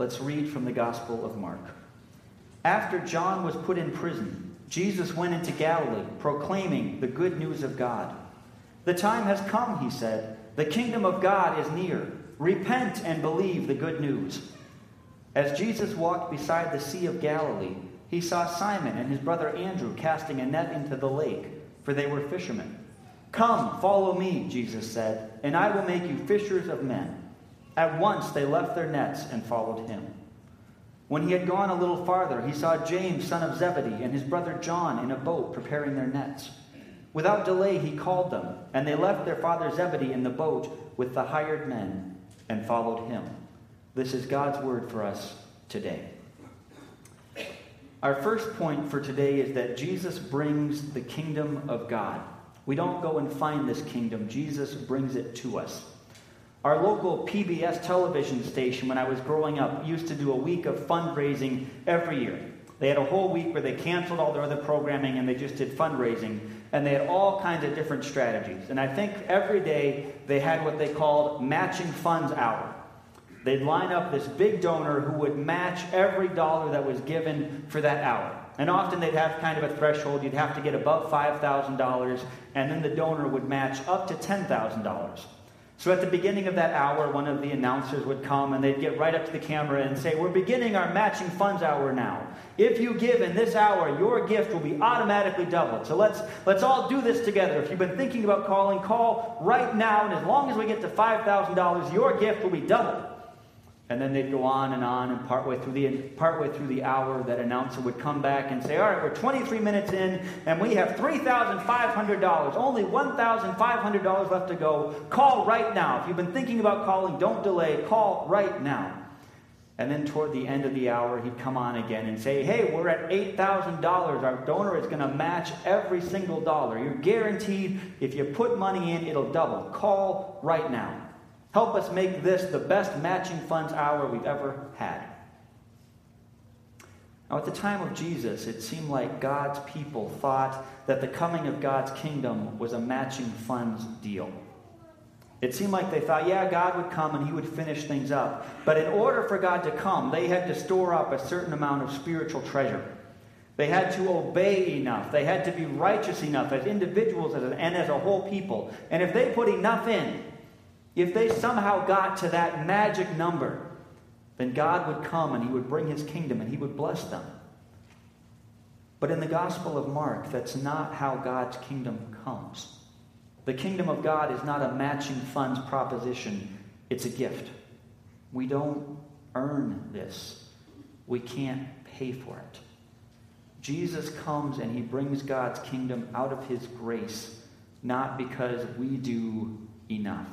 Let's read from the Gospel of Mark. After John was put in prison, Jesus went into Galilee, proclaiming the good news of God. The time has come, he said. The kingdom of God is near. Repent and believe the good news. As Jesus walked beside the Sea of Galilee, he saw Simon and his brother Andrew casting a net into the lake, for they were fishermen. Come, follow me, Jesus said, and I will make you fishers of men. At once they left their nets and followed him. When he had gone a little farther, he saw James, son of Zebedee, and his brother John in a boat preparing their nets. Without delay, he called them, and they left their father Zebedee in the boat with the hired men and followed him. This is God's word for us today. Our first point for today is that Jesus brings the kingdom of God. We don't go and find this kingdom, Jesus brings it to us. Our local PBS television station, when I was growing up, used to do a week of fundraising every year. They had a whole week where they canceled all their other programming and they just did fundraising. And they had all kinds of different strategies. And I think every day they had what they called matching funds hour. They'd line up this big donor who would match every dollar that was given for that hour. And often they'd have kind of a threshold. You'd have to get above $5,000, and then the donor would match up to $10,000. So at the beginning of that hour, one of the announcers would come and they'd get right up to the camera and say, We're beginning our matching funds hour now. If you give in this hour, your gift will be automatically doubled. So let's, let's all do this together. If you've been thinking about calling, call right now. And as long as we get to $5,000, your gift will be doubled. And then they'd go on and on, and partway through the partway through the hour, that announcer would come back and say, "All right, we're 23 minutes in, and we have $3,500. Only $1,500 left to go. Call right now. If you've been thinking about calling, don't delay. Call right now." And then toward the end of the hour, he'd come on again and say, Hey, we're at $8,000. Our donor is going to match every single dollar. You're guaranteed if you put money in, it'll double. Call right now. Help us make this the best matching funds hour we've ever had. Now, at the time of Jesus, it seemed like God's people thought that the coming of God's kingdom was a matching funds deal. It seemed like they thought, yeah, God would come and he would finish things up. But in order for God to come, they had to store up a certain amount of spiritual treasure. They had to obey enough. They had to be righteous enough as individuals and as a whole people. And if they put enough in, if they somehow got to that magic number, then God would come and he would bring his kingdom and he would bless them. But in the Gospel of Mark, that's not how God's kingdom comes. The kingdom of God is not a matching funds proposition, it's a gift. We don't earn this, we can't pay for it. Jesus comes and he brings God's kingdom out of his grace, not because we do enough.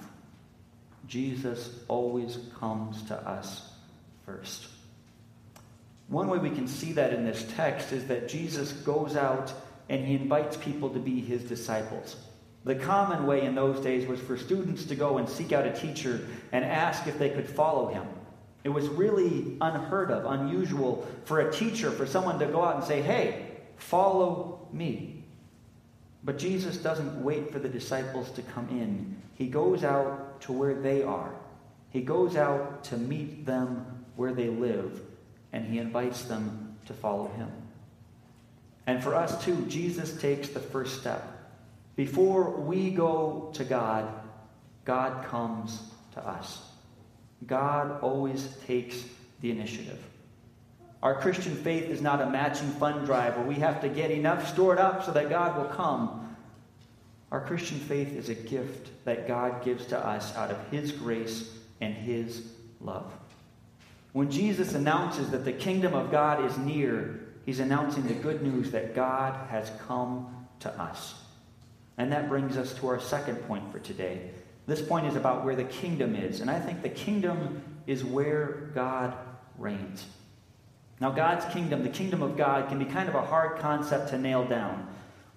Jesus always comes to us first. One way we can see that in this text is that Jesus goes out and he invites people to be his disciples. The common way in those days was for students to go and seek out a teacher and ask if they could follow him. It was really unheard of, unusual for a teacher, for someone to go out and say, Hey, follow me. But Jesus doesn't wait for the disciples to come in. He goes out to where they are. He goes out to meet them where they live, and he invites them to follow him. And for us too, Jesus takes the first step. Before we go to God, God comes to us. God always takes the initiative. Our Christian faith is not a matching fund drive where we have to get enough stored up so that God will come. Our Christian faith is a gift that God gives to us out of His grace and His love. When Jesus announces that the kingdom of God is near, He's announcing the good news that God has come to us. And that brings us to our second point for today. This point is about where the kingdom is. And I think the kingdom is where God reigns. Now, God's kingdom, the kingdom of God, can be kind of a hard concept to nail down.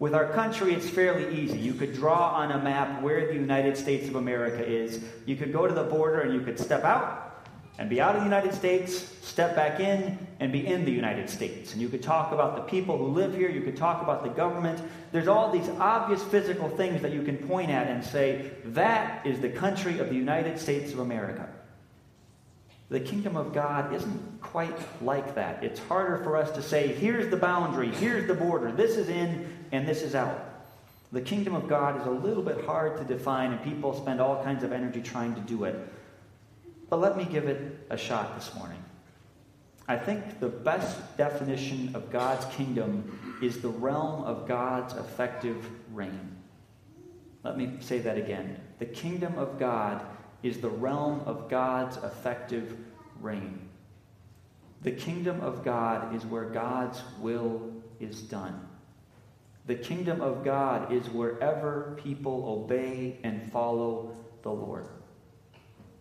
With our country, it's fairly easy. You could draw on a map where the United States of America is. You could go to the border and you could step out and be out of the United States, step back in and be in the United States. And you could talk about the people who live here. You could talk about the government. There's all these obvious physical things that you can point at and say, that is the country of the United States of America. The kingdom of God isn't quite like that. It's harder for us to say, here's the boundary, here's the border, this is in, and this is out. The kingdom of God is a little bit hard to define, and people spend all kinds of energy trying to do it. But let me give it a shot this morning. I think the best definition of God's kingdom is the realm of God's effective reign. Let me say that again. The kingdom of God is the realm of God's effective reign. The kingdom of God is where God's will is done. The kingdom of God is wherever people obey and follow the Lord.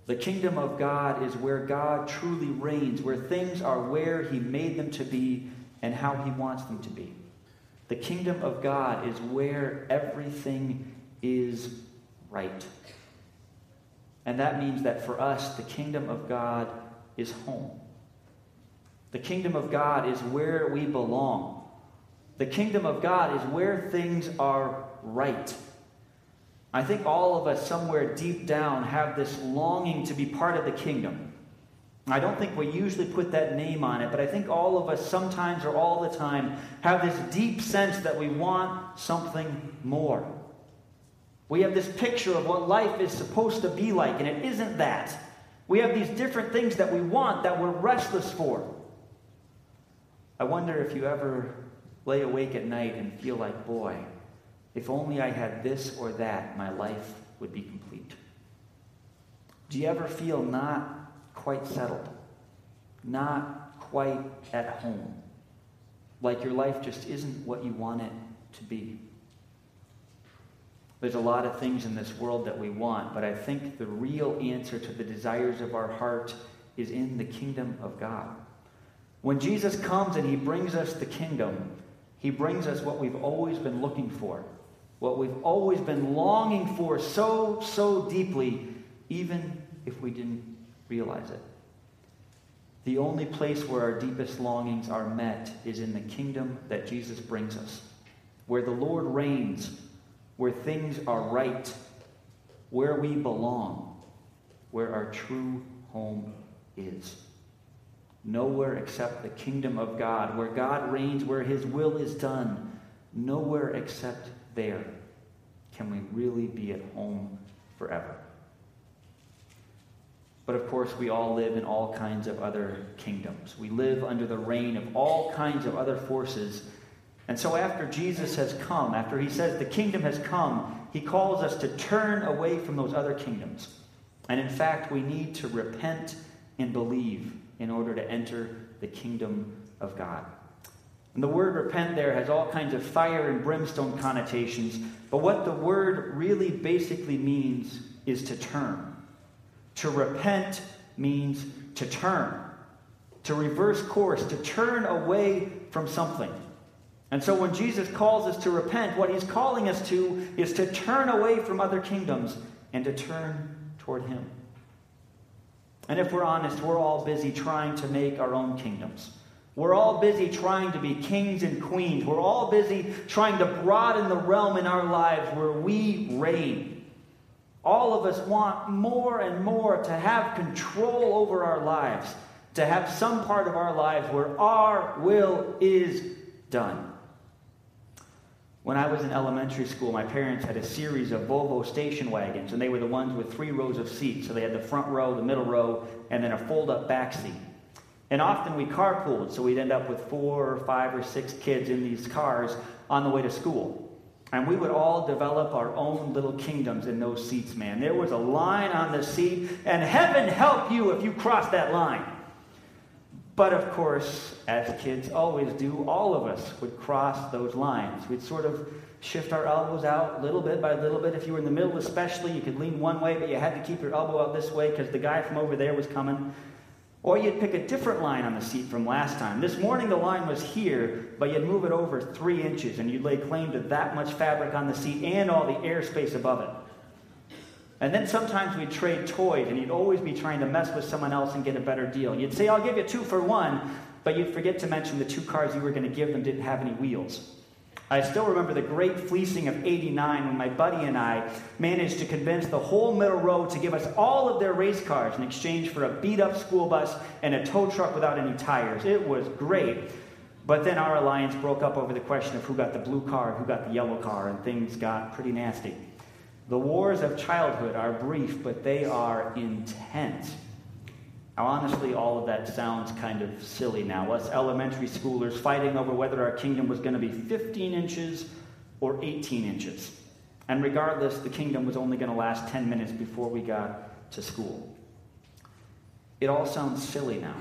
The kingdom of God is where God truly reigns, where things are where He made them to be and how He wants them to be. The kingdom of God is where everything is right. And that means that for us, the kingdom of God is home. The kingdom of God is where we belong. The kingdom of God is where things are right. I think all of us, somewhere deep down, have this longing to be part of the kingdom. I don't think we usually put that name on it, but I think all of us, sometimes or all the time, have this deep sense that we want something more. We have this picture of what life is supposed to be like, and it isn't that. We have these different things that we want that we're restless for. I wonder if you ever lay awake at night and feel like, boy, if only I had this or that, my life would be complete. Do you ever feel not quite settled? Not quite at home? Like your life just isn't what you want it to be? There's a lot of things in this world that we want, but I think the real answer to the desires of our heart is in the kingdom of God. When Jesus comes and he brings us the kingdom, he brings us what we've always been looking for, what we've always been longing for so, so deeply, even if we didn't realize it. The only place where our deepest longings are met is in the kingdom that Jesus brings us, where the Lord reigns where things are right, where we belong, where our true home is. Nowhere except the kingdom of God, where God reigns, where his will is done. Nowhere except there can we really be at home forever. But of course, we all live in all kinds of other kingdoms. We live under the reign of all kinds of other forces and so, after Jesus has come, after he says the kingdom has come, he calls us to turn away from those other kingdoms. And in fact, we need to repent and believe in order to enter the kingdom of God. And the word repent there has all kinds of fire and brimstone connotations, but what the word really basically means is to turn. To repent means to turn, to reverse course, to turn away from something. And so when Jesus calls us to repent, what he's calling us to is to turn away from other kingdoms and to turn toward him. And if we're honest, we're all busy trying to make our own kingdoms. We're all busy trying to be kings and queens. We're all busy trying to broaden the realm in our lives where we reign. All of us want more and more to have control over our lives, to have some part of our lives where our will is done. When I was in elementary school, my parents had a series of Volvo station wagons, and they were the ones with three rows of seats. So they had the front row, the middle row, and then a fold up back seat. And often we carpooled, so we'd end up with four or five or six kids in these cars on the way to school. And we would all develop our own little kingdoms in those seats, man. There was a line on the seat, and heaven help you if you crossed that line. But of course, as kids always do, all of us would cross those lines. We'd sort of shift our elbows out little bit by little bit. If you were in the middle, especially, you could lean one way, but you had to keep your elbow out this way because the guy from over there was coming. Or you'd pick a different line on the seat from last time. This morning the line was here, but you'd move it over three inches and you'd lay claim to that much fabric on the seat and all the airspace above it. And then sometimes we'd trade toys, and you'd always be trying to mess with someone else and get a better deal. You'd say, I'll give you two for one, but you'd forget to mention the two cars you were going to give them didn't have any wheels. I still remember the great fleecing of 89 when my buddy and I managed to convince the whole middle row to give us all of their race cars in exchange for a beat up school bus and a tow truck without any tires. It was great. But then our alliance broke up over the question of who got the blue car and who got the yellow car, and things got pretty nasty. The wars of childhood are brief, but they are intense. Now, honestly, all of that sounds kind of silly now. Us elementary schoolers fighting over whether our kingdom was going to be 15 inches or 18 inches. And regardless, the kingdom was only going to last 10 minutes before we got to school. It all sounds silly now.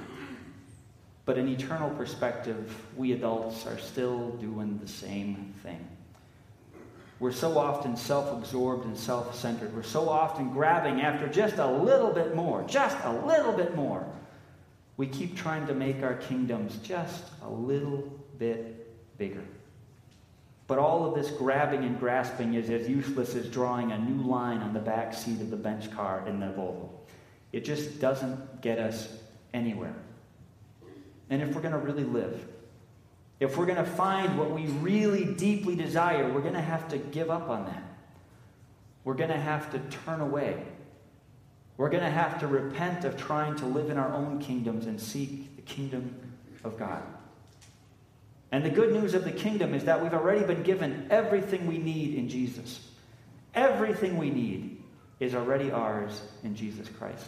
But in eternal perspective, we adults are still doing the same thing. We're so often self absorbed and self centered. We're so often grabbing after just a little bit more, just a little bit more. We keep trying to make our kingdoms just a little bit bigger. But all of this grabbing and grasping is as useless as drawing a new line on the back seat of the bench car in the Volvo. It just doesn't get us anywhere and if we're going to really live. If we're going to find what we really deeply desire, we're going to have to give up on that. We're going to have to turn away. We're going to have to repent of trying to live in our own kingdoms and seek the kingdom of God. And the good news of the kingdom is that we've already been given everything we need in Jesus. Everything we need is already ours in Jesus Christ.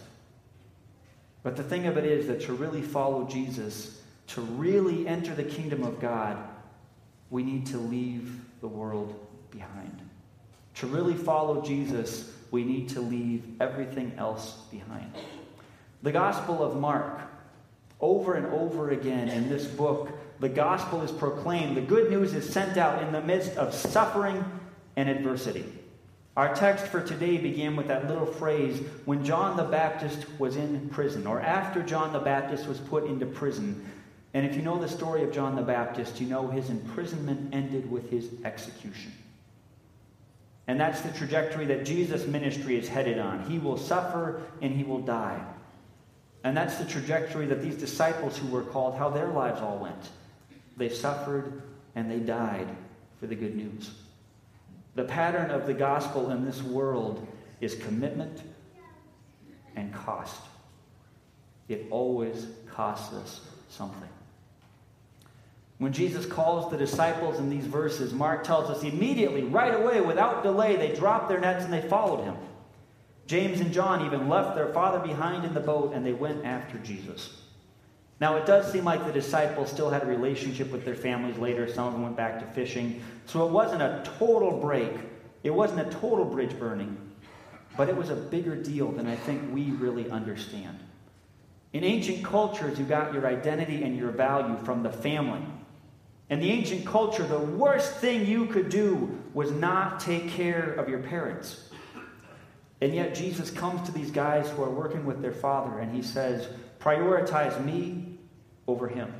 But the thing of it is that to really follow Jesus, to really enter the kingdom of God, we need to leave the world behind. To really follow Jesus, we need to leave everything else behind. The Gospel of Mark, over and over again in this book, the gospel is proclaimed. The good news is sent out in the midst of suffering and adversity. Our text for today began with that little phrase when John the Baptist was in prison, or after John the Baptist was put into prison. And if you know the story of John the Baptist, you know his imprisonment ended with his execution. And that's the trajectory that Jesus' ministry is headed on. He will suffer and he will die. And that's the trajectory that these disciples who were called, how their lives all went. They suffered and they died for the good news. The pattern of the gospel in this world is commitment and cost. It always costs us something. When Jesus calls the disciples in these verses, Mark tells us immediately, right away, without delay, they dropped their nets and they followed him. James and John even left their father behind in the boat and they went after Jesus. Now, it does seem like the disciples still had a relationship with their families later. Some of them went back to fishing. So it wasn't a total break, it wasn't a total bridge burning, but it was a bigger deal than I think we really understand. In ancient cultures, you got your identity and your value from the family. In the ancient culture, the worst thing you could do was not take care of your parents. And yet, Jesus comes to these guys who are working with their father and he says, Prioritize me over him.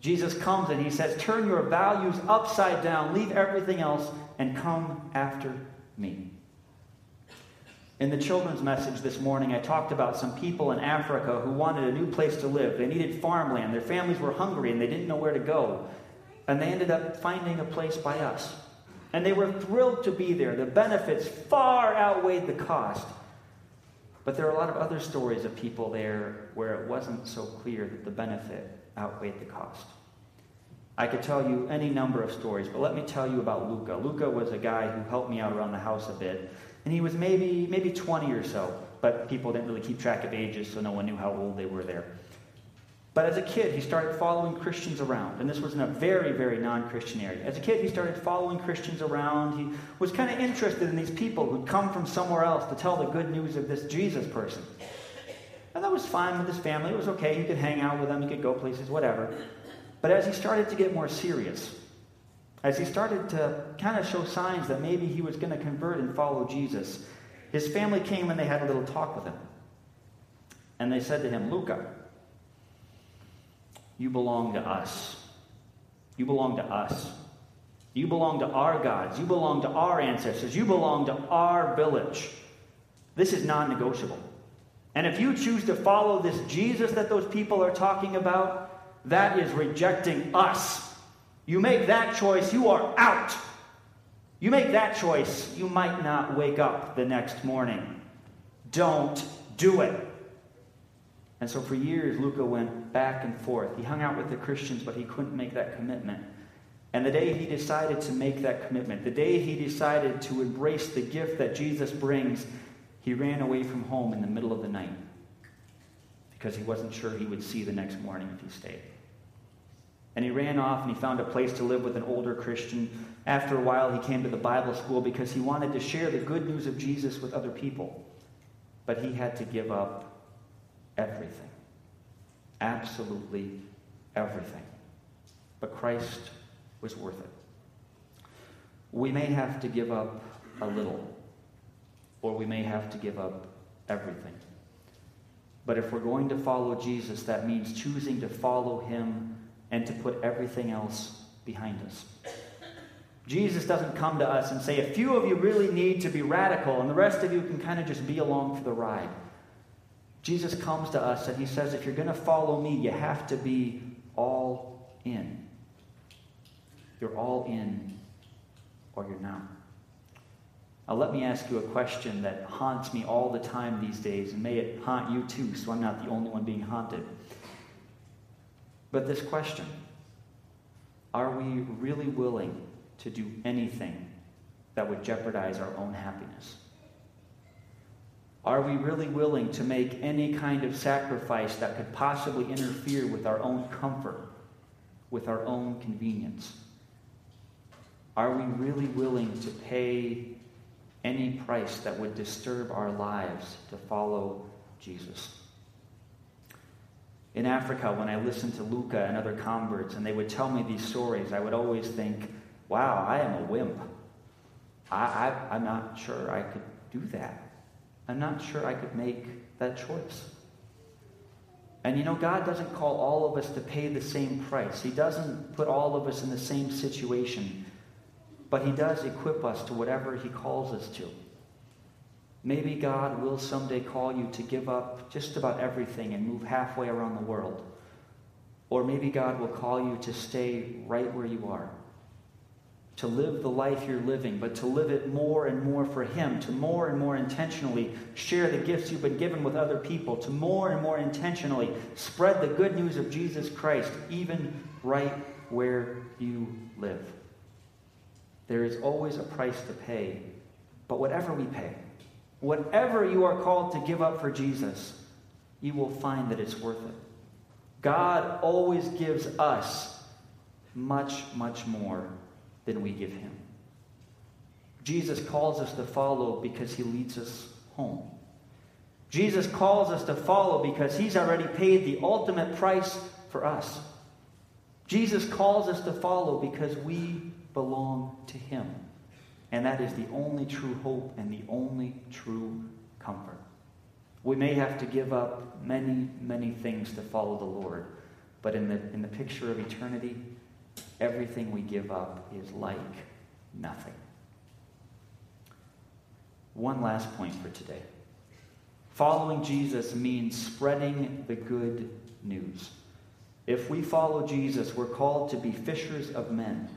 Jesus comes and he says, Turn your values upside down, leave everything else, and come after me. In the children's message this morning, I talked about some people in Africa who wanted a new place to live. They needed farmland. Their families were hungry and they didn't know where to go. And they ended up finding a place by us. And they were thrilled to be there. The benefits far outweighed the cost. But there are a lot of other stories of people there where it wasn't so clear that the benefit outweighed the cost. I could tell you any number of stories, but let me tell you about Luca. Luca was a guy who helped me out around the house a bit, and he was maybe maybe 20 or so, but people didn't really keep track of ages, so no one knew how old they were there. But as a kid, he started following Christians around, and this was in a very, very non Christian area. As a kid, he started following Christians around. He was kind of interested in these people who'd come from somewhere else to tell the good news of this Jesus person. And that was fine with his family. It was okay. He could hang out with them, he could go places, whatever. But as he started to get more serious, as he started to kind of show signs that maybe he was going to convert and follow Jesus, his family came and they had a little talk with him. And they said to him, Luca, you belong to us. You belong to us. You belong to our gods. You belong to our ancestors. You belong to our village. This is non negotiable. And if you choose to follow this Jesus that those people are talking about, that is rejecting us. You make that choice, you are out. You make that choice, you might not wake up the next morning. Don't do it. And so for years, Luca went back and forth. He hung out with the Christians, but he couldn't make that commitment. And the day he decided to make that commitment, the day he decided to embrace the gift that Jesus brings, he ran away from home in the middle of the night because he wasn't sure he would see the next morning if he stayed. And he ran off and he found a place to live with an older Christian. After a while, he came to the Bible school because he wanted to share the good news of Jesus with other people. But he had to give up everything. Absolutely everything. But Christ was worth it. We may have to give up a little, or we may have to give up everything. But if we're going to follow Jesus, that means choosing to follow him and to put everything else behind us. Jesus doesn't come to us and say, a few of you really need to be radical, and the rest of you can kind of just be along for the ride. Jesus comes to us and he says, if you're going to follow me, you have to be all in. You're all in, or you're not. Now, let me ask you a question that haunts me all the time these days, and may it haunt you too, so I'm not the only one being haunted. But this question Are we really willing to do anything that would jeopardize our own happiness? Are we really willing to make any kind of sacrifice that could possibly interfere with our own comfort, with our own convenience? Are we really willing to pay any price that would disturb our lives to follow Jesus? In Africa, when I listened to Luca and other converts, and they would tell me these stories, I would always think, wow, I am a wimp. I, I, I'm not sure I could do that. I'm not sure I could make that choice. And you know, God doesn't call all of us to pay the same price. He doesn't put all of us in the same situation. But He does equip us to whatever He calls us to. Maybe God will someday call you to give up just about everything and move halfway around the world. Or maybe God will call you to stay right where you are to live the life you're living, but to live it more and more for Him, to more and more intentionally share the gifts you've been given with other people, to more and more intentionally spread the good news of Jesus Christ, even right where you live. There is always a price to pay, but whatever we pay, whatever you are called to give up for Jesus, you will find that it's worth it. God always gives us much, much more than we give him. Jesus calls us to follow because he leads us home. Jesus calls us to follow because he's already paid the ultimate price for us. Jesus calls us to follow because we belong to him. And that is the only true hope and the only true comfort. We may have to give up many, many things to follow the Lord, but in the, in the picture of eternity, everything we give up is like nothing. One last point for today. Following Jesus means spreading the good news. If we follow Jesus, we're called to be fishers of men.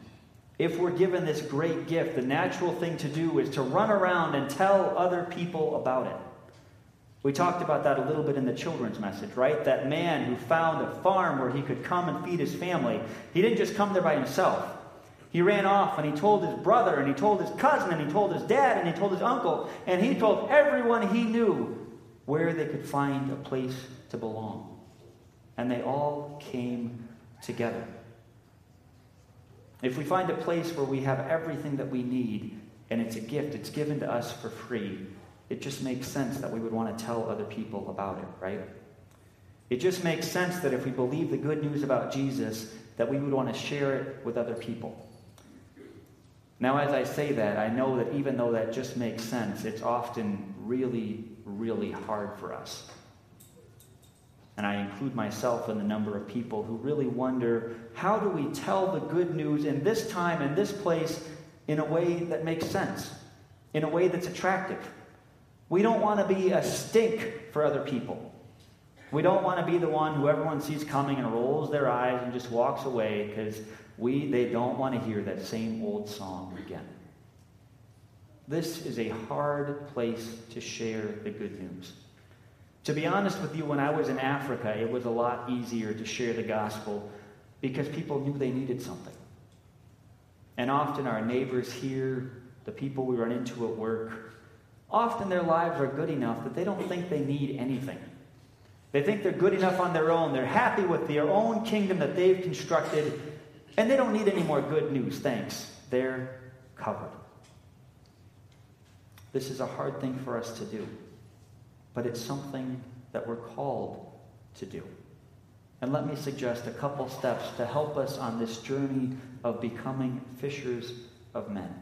If we're given this great gift, the natural thing to do is to run around and tell other people about it. We talked about that a little bit in the children's message, right? That man who found a farm where he could come and feed his family. He didn't just come there by himself. He ran off and he told his brother and he told his cousin and he told his dad and he told his uncle and he told everyone he knew where they could find a place to belong. And they all came together. If we find a place where we have everything that we need and it's a gift, it's given to us for free, it just makes sense that we would want to tell other people about it, right? It just makes sense that if we believe the good news about Jesus, that we would want to share it with other people. Now, as I say that, I know that even though that just makes sense, it's often really, really hard for us. And I include myself in the number of people who really wonder how do we tell the good news in this time and this place in a way that makes sense, in a way that's attractive? We don't want to be a stink for other people. We don't want to be the one who everyone sees coming and rolls their eyes and just walks away because we, they don't want to hear that same old song again. This is a hard place to share the good news. To be honest with you, when I was in Africa, it was a lot easier to share the gospel because people knew they needed something. And often our neighbors here, the people we run into at work, often their lives are good enough that they don't think they need anything. They think they're good enough on their own. They're happy with their own kingdom that they've constructed, and they don't need any more good news. Thanks. They're covered. This is a hard thing for us to do, but it's something that we're called to do. And let me suggest a couple steps to help us on this journey of becoming fishers of men.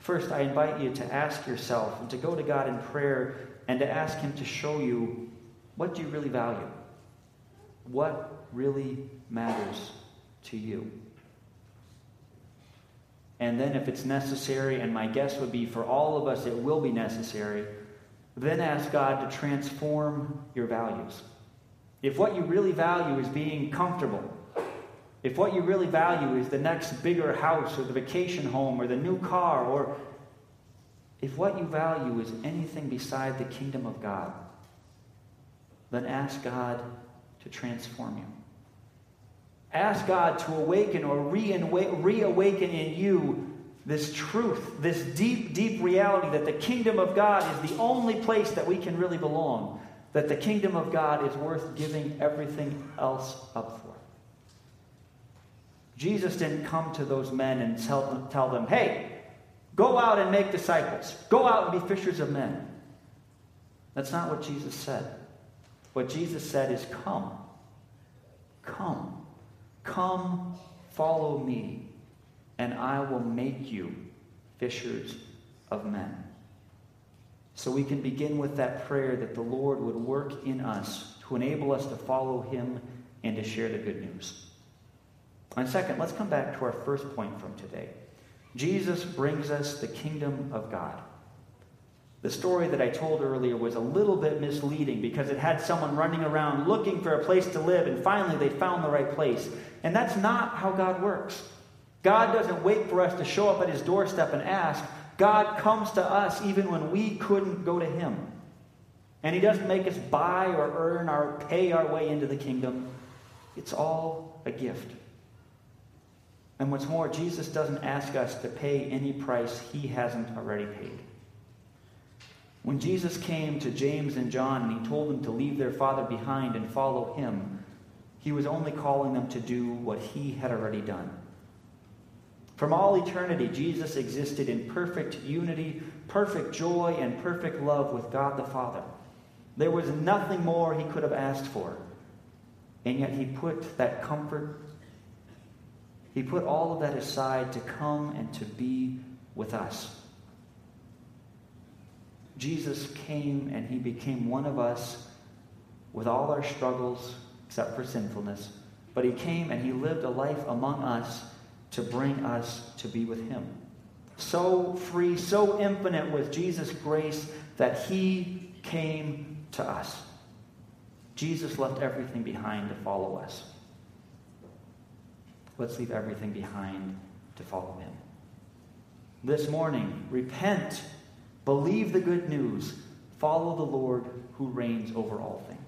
First, I invite you to ask yourself and to go to God in prayer and to ask Him to show you what do you really value? What really matters to you? And then, if it's necessary, and my guess would be for all of us, it will be necessary, then ask God to transform your values. If what you really value is being comfortable, if what you really value is the next bigger house or the vacation home or the new car, or if what you value is anything beside the kingdom of God, then ask God to transform you. Ask God to awaken or reawaken in you this truth, this deep, deep reality that the kingdom of God is the only place that we can really belong, that the kingdom of God is worth giving everything else up for. Jesus didn't come to those men and tell them, tell them hey, go out and make disciples, go out and be fishers of men. That's not what Jesus said. What Jesus said is, come, come. Come, follow me, and I will make you fishers of men. So we can begin with that prayer that the Lord would work in us to enable us to follow him and to share the good news. And second, let's come back to our first point from today. Jesus brings us the kingdom of God. The story that I told earlier was a little bit misleading because it had someone running around looking for a place to live, and finally they found the right place. And that's not how God works. God doesn't wait for us to show up at his doorstep and ask. God comes to us even when we couldn't go to him. And he doesn't make us buy or earn or pay our way into the kingdom. It's all a gift. And what's more, Jesus doesn't ask us to pay any price he hasn't already paid. When Jesus came to James and John and he told them to leave their father behind and follow him, he was only calling them to do what he had already done. From all eternity, Jesus existed in perfect unity, perfect joy, and perfect love with God the Father. There was nothing more he could have asked for. And yet he put that comfort, he put all of that aside to come and to be with us. Jesus came and he became one of us with all our struggles, except for sinfulness. But he came and he lived a life among us to bring us to be with him. So free, so infinite was Jesus' grace that he came to us. Jesus left everything behind to follow us. Let's leave everything behind to follow him. This morning, repent Believe the good news. Follow the Lord who reigns over all things.